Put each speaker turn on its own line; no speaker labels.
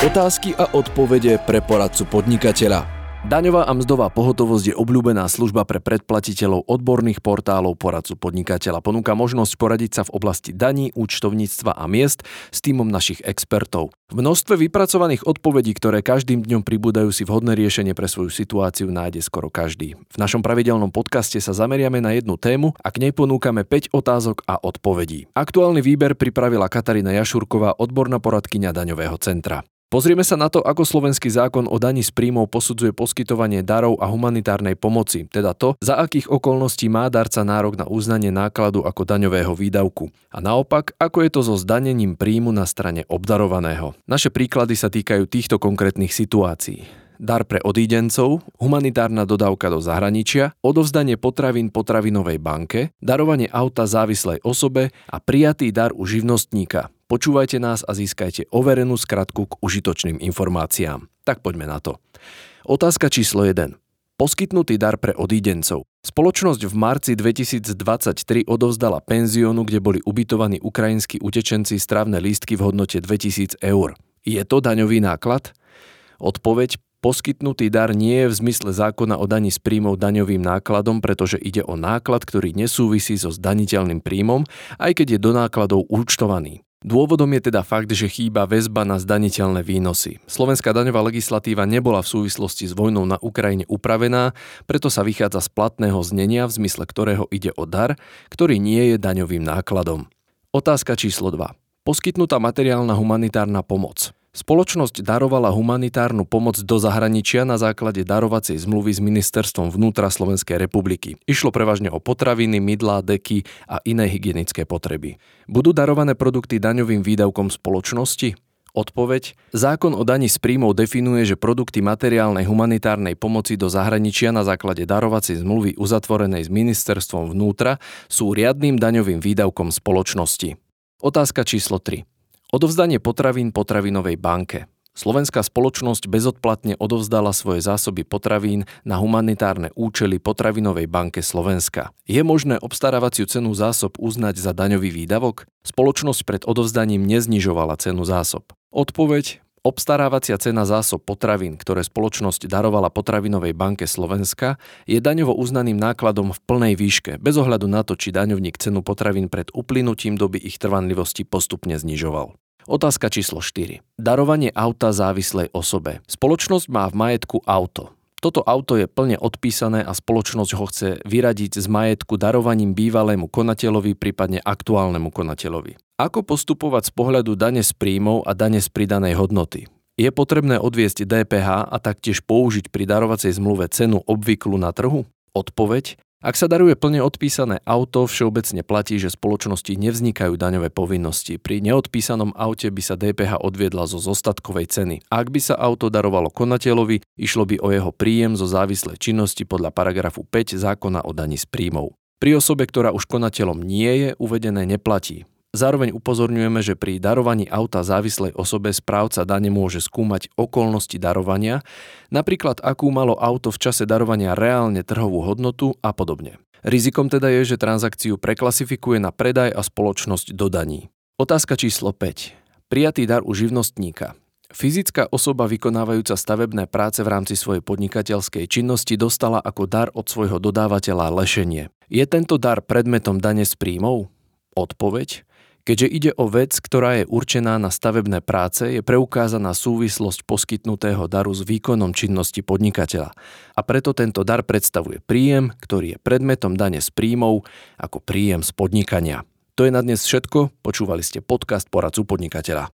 Otázky a odpovede pre poradcu podnikateľa. Daňová a mzdová pohotovosť je obľúbená služba pre predplatiteľov odborných portálov poradcu podnikateľa. Ponúka možnosť poradiť sa v oblasti daní, účtovníctva a miest s týmom našich expertov. V množstve vypracovaných odpovedí, ktoré každým dňom pribúdajú si vhodné riešenie pre svoju situáciu, nájde skoro každý. V našom pravidelnom podcaste sa zameriame na jednu tému a k nej ponúkame 5 otázok a odpovedí. Aktuálny výber pripravila Katarína Jašurková, odborná poradkyňa daňového centra. Pozrieme sa na to, ako slovenský zákon o daní z príjmov posudzuje poskytovanie darov a humanitárnej pomoci, teda to, za akých okolností má darca nárok na uznanie nákladu ako daňového výdavku. A naopak, ako je to so zdanením príjmu na strane obdarovaného. Naše príklady sa týkajú týchto konkrétnych situácií dar pre odídencov, humanitárna dodávka do zahraničia, odovzdanie potravín potravinovej banke, darovanie auta závislej osobe a prijatý dar u živnostníka, Počúvajte nás a získajte overenú skratku k užitočným informáciám. Tak poďme na to. Otázka číslo 1. Poskytnutý dar pre odídencov. Spoločnosť v marci 2023 odovzdala penziónu, kde boli ubytovaní ukrajinskí utečenci strávne lístky v hodnote 2000 eur. Je to daňový náklad? Odpoveď Poskytnutý dar nie je v zmysle zákona o daní z príjmov daňovým nákladom, pretože ide o náklad, ktorý nesúvisí so zdaniteľným príjmom, aj keď je do nákladov účtovaný. Dôvodom je teda fakt, že chýba väzba na zdaniteľné výnosy. Slovenská daňová legislatíva nebola v súvislosti s vojnou na Ukrajine upravená, preto sa vychádza z platného znenia, v zmysle ktorého ide o dar, ktorý nie je daňovým nákladom. Otázka číslo 2. Poskytnutá materiálna humanitárna pomoc. Spoločnosť darovala humanitárnu pomoc do zahraničia na základe darovacej zmluvy s ministerstvom vnútra Slovenskej republiky. Išlo prevažne o potraviny, mydlá, deky a iné hygienické potreby. Budú darované produkty daňovým výdavkom spoločnosti? Odpoveď. Zákon o daní z príjmov definuje, že produkty materiálnej humanitárnej pomoci do zahraničia na základe darovacej zmluvy uzatvorenej s ministerstvom vnútra sú riadným daňovým výdavkom spoločnosti. Otázka číslo 3. Odovzdanie potravín potravinovej banke. Slovenská spoločnosť bezodplatne odovzdala svoje zásoby potravín na humanitárne účely Potravinovej banke Slovenska. Je možné obstarávaciu cenu zásob uznať za daňový výdavok? Spoločnosť pred odovzdaním neznižovala cenu zásob. Odpoveď Obstarávacia cena zásob potravín, ktoré spoločnosť darovala Potravinovej banke Slovenska, je daňovo uznaným nákladom v plnej výške, bez ohľadu na to, či daňovník cenu potravín pred uplynutím doby ich trvanlivosti postupne znižoval. Otázka číslo 4. Darovanie auta závislej osobe. Spoločnosť má v majetku auto. Toto auto je plne odpísané a spoločnosť ho chce vyradiť z majetku darovaním bývalému konateľovi, prípadne aktuálnemu konateľovi. Ako postupovať z pohľadu dane z príjmov a dane z pridanej hodnoty? Je potrebné odviesť DPH a taktiež použiť pri darovacej zmluve cenu obvyklú na trhu? Odpoveď ak sa daruje plne odpísané auto, všeobecne platí, že spoločnosti nevznikajú daňové povinnosti. Pri neodpísanom aute by sa DPH odviedla zo zostatkovej ceny. Ak by sa auto darovalo konateľovi, išlo by o jeho príjem zo závislej činnosti podľa paragrafu 5 zákona o daní z príjmov. Pri osobe, ktorá už konateľom nie je, uvedené neplatí. Zároveň upozorňujeme, že pri darovaní auta závislej osobe správca dane môže skúmať okolnosti darovania, napríklad akú malo auto v čase darovania reálne trhovú hodnotu a podobne. Rizikom teda je, že transakciu preklasifikuje na predaj a spoločnosť do daní. Otázka číslo 5. Prijatý dar u živnostníka. Fyzická osoba vykonávajúca stavebné práce v rámci svojej podnikateľskej činnosti dostala ako dar od svojho dodávateľa lešenie. Je tento dar predmetom dane z príjmov? Odpoveď. Keďže ide o vec, ktorá je určená na stavebné práce, je preukázaná súvislosť poskytnutého daru s výkonom činnosti podnikateľa. A preto tento dar predstavuje príjem, ktorý je predmetom dane z príjmov ako príjem z podnikania. To je na dnes všetko, počúvali ste podcast Poradcu podnikateľa.